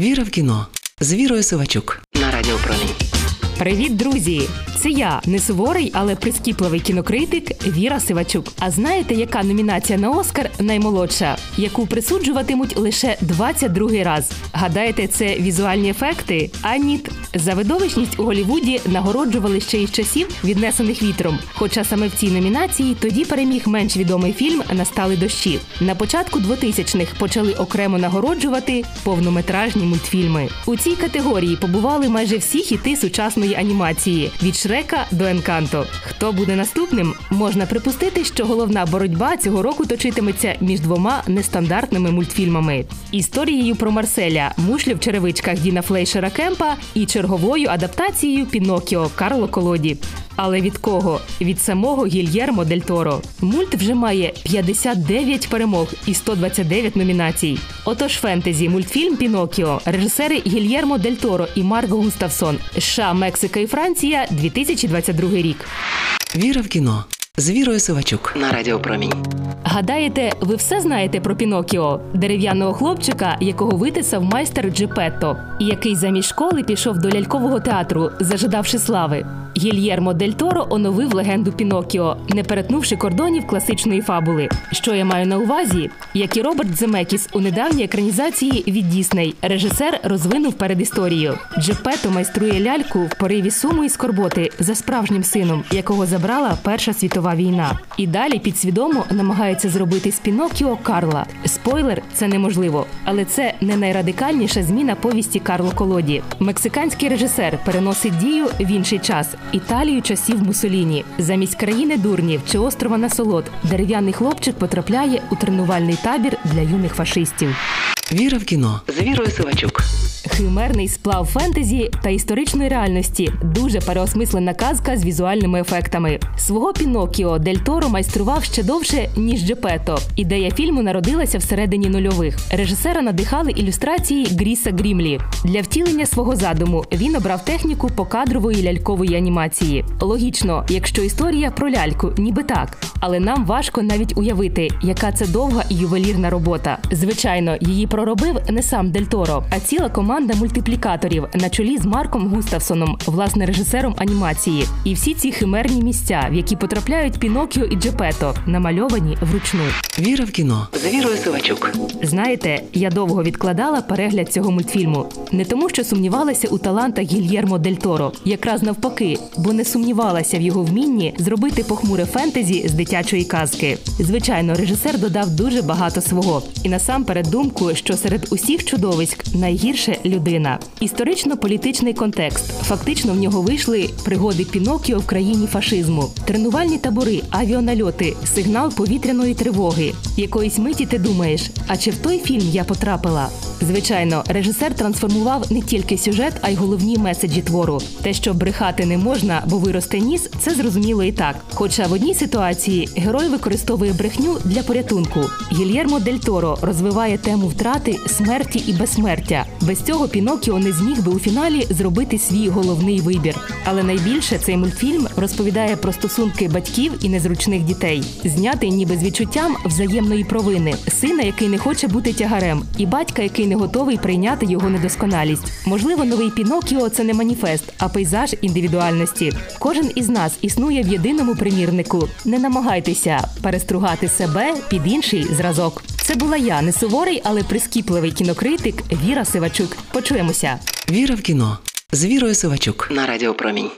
Віра в кіно з Вірою Сивачук на Радіо Промінь. Привіт, друзі! Це я, не суворий, але прискіпливий кінокритик Віра Сивачук. А знаєте, яка номінація на Оскар наймолодша, яку присуджуватимуть лише 22-й раз? Гадаєте, це візуальні ефекти? А ні, за видовищність у Голівуді нагороджували ще із часів, віднесених вітром. Хоча саме в цій номінації тоді переміг менш відомий фільм Настали дощі. На початку 2000-х почали окремо нагороджувати повнометражні мультфільми. У цій категорії побували майже всі хіти сучасної анімації від Шрека до Енканто. Хто буде наступним? Можна припустити, що головна боротьба цього року точитиметься між двома нестандартними мультфільмами: історією про Марселя, мушлю в черевичках Діна Флейшера Кемпа і черговою адаптацією Пінокіо Карло Колоді. Але від кого? Від самого Гільєрмо Дель Торо. Мульт вже має 59 перемог і 129 номінацій. Отож, фентезі, мультфільм Пінокіо, режисери Гільєрмо Дель Торо і Марго Густавсон, США, Мексика і Франція, 2022 рік. Віра в кіно з Вірою Сивачук на Радіо Промінь. Гадаєте, ви все знаєте про Пінокіо, дерев'яного хлопчика, якого витисав майстер Джепетто, і який замість школи пішов до лялькового театру, зажидавши слави. Гільєрмо Дель Торо оновив легенду Пінокіо, не перетнувши кордонів класичної фабули. Що я маю на увазі? Як і Роберт Земекіс у недавній екранізації від Дісней, режисер розвинув перед історією. Джепетто майструє ляльку в пориві суму і скорботи за справжнім сином, якого забрала Перша світова війна. І далі підсвідомо намагається зробити з Пінокіо Карла. Спойлер, це неможливо, але це не найрадикальніша зміна повісті Карло Колоді. Мексиканський режисер переносить дію в інший час. Італію часів Мусоліні. Замість країни дурнів чи острова Насолод дерев'яний хлопчик потрапляє у тренувальний табір для юних фашистів. Віра в кіно з Вірою Сивачук. Химерний сплав фентезі та історичної реальності дуже переосмислена казка з візуальними ефектами. Свого Пінокіо Дель Торо майстрував ще довше ніж Джепето. Ідея фільму народилася всередині нульових. Режисера надихали ілюстрації Гріса Грімлі. Для втілення свого задуму він обрав техніку покадрової лялькової анімації. Логічно, якщо історія про ляльку, ніби так. Але нам важко навіть уявити, яка це довга і ювелірна робота. Звичайно, її проробив не сам Дель Торо, а ціла команда мультиплікаторів на чолі з Марком Густавсоном, власне режисером анімації. І всі ці химерні місця, в які потрапляють Пінокіо і Джепето, намальовані вручну. Віра в кіно з Вірою Сивачук. Знаєте, я довго відкладала перегляд цього мультфільму не тому, що сумнівалася у талантах Гільєрмо Дель Торо, якраз навпаки, бо не сумнівалася в його вмінні зробити похмуре фентезі з дитячої казки. Звичайно, режисер додав дуже багато свого, і насамперед думку, що серед усіх чудовиськ найгірше людина. Історично-політичний контекст. Фактично в нього вийшли пригоди Пінокіо в країні фашизму, тренувальні табори, авіанальоти, сигнал повітряної тривоги. Якоїсь миті ти думаєш, а чи в той фільм я потрапила? Звичайно, режисер трансформував не тільки сюжет, а й головні меседжі твору. Те, що брехати не можна, бо виросте ніс, це зрозуміло і так. Хоча в одній ситуації герой використовує брехню для порятунку. Гільєрмо Дель Торо розвиває тему втрати, смерті і безсмертя. Без цього Пінокіо не зміг би у фіналі зробити свій головний вибір. Але найбільше цей мультфільм розповідає про стосунки батьків і незручних дітей, знятий ніби з відчуттям взаємної провини, сина, який не хоче бути тягарем, і батька, який не готовий прийняти його недосконалість. Можливо, новий Пінокіо це не маніфест, а пейзаж індивідуальності. Кожен із нас існує в єдиному примірнику. Не намагайтеся перестругати себе під інший зразок. Це була я, не суворий, але прискіпливий кінокритик Віра Сивачук. Почуємося. Віра в кіно з Вірою Сивачук на Радіо Промінь.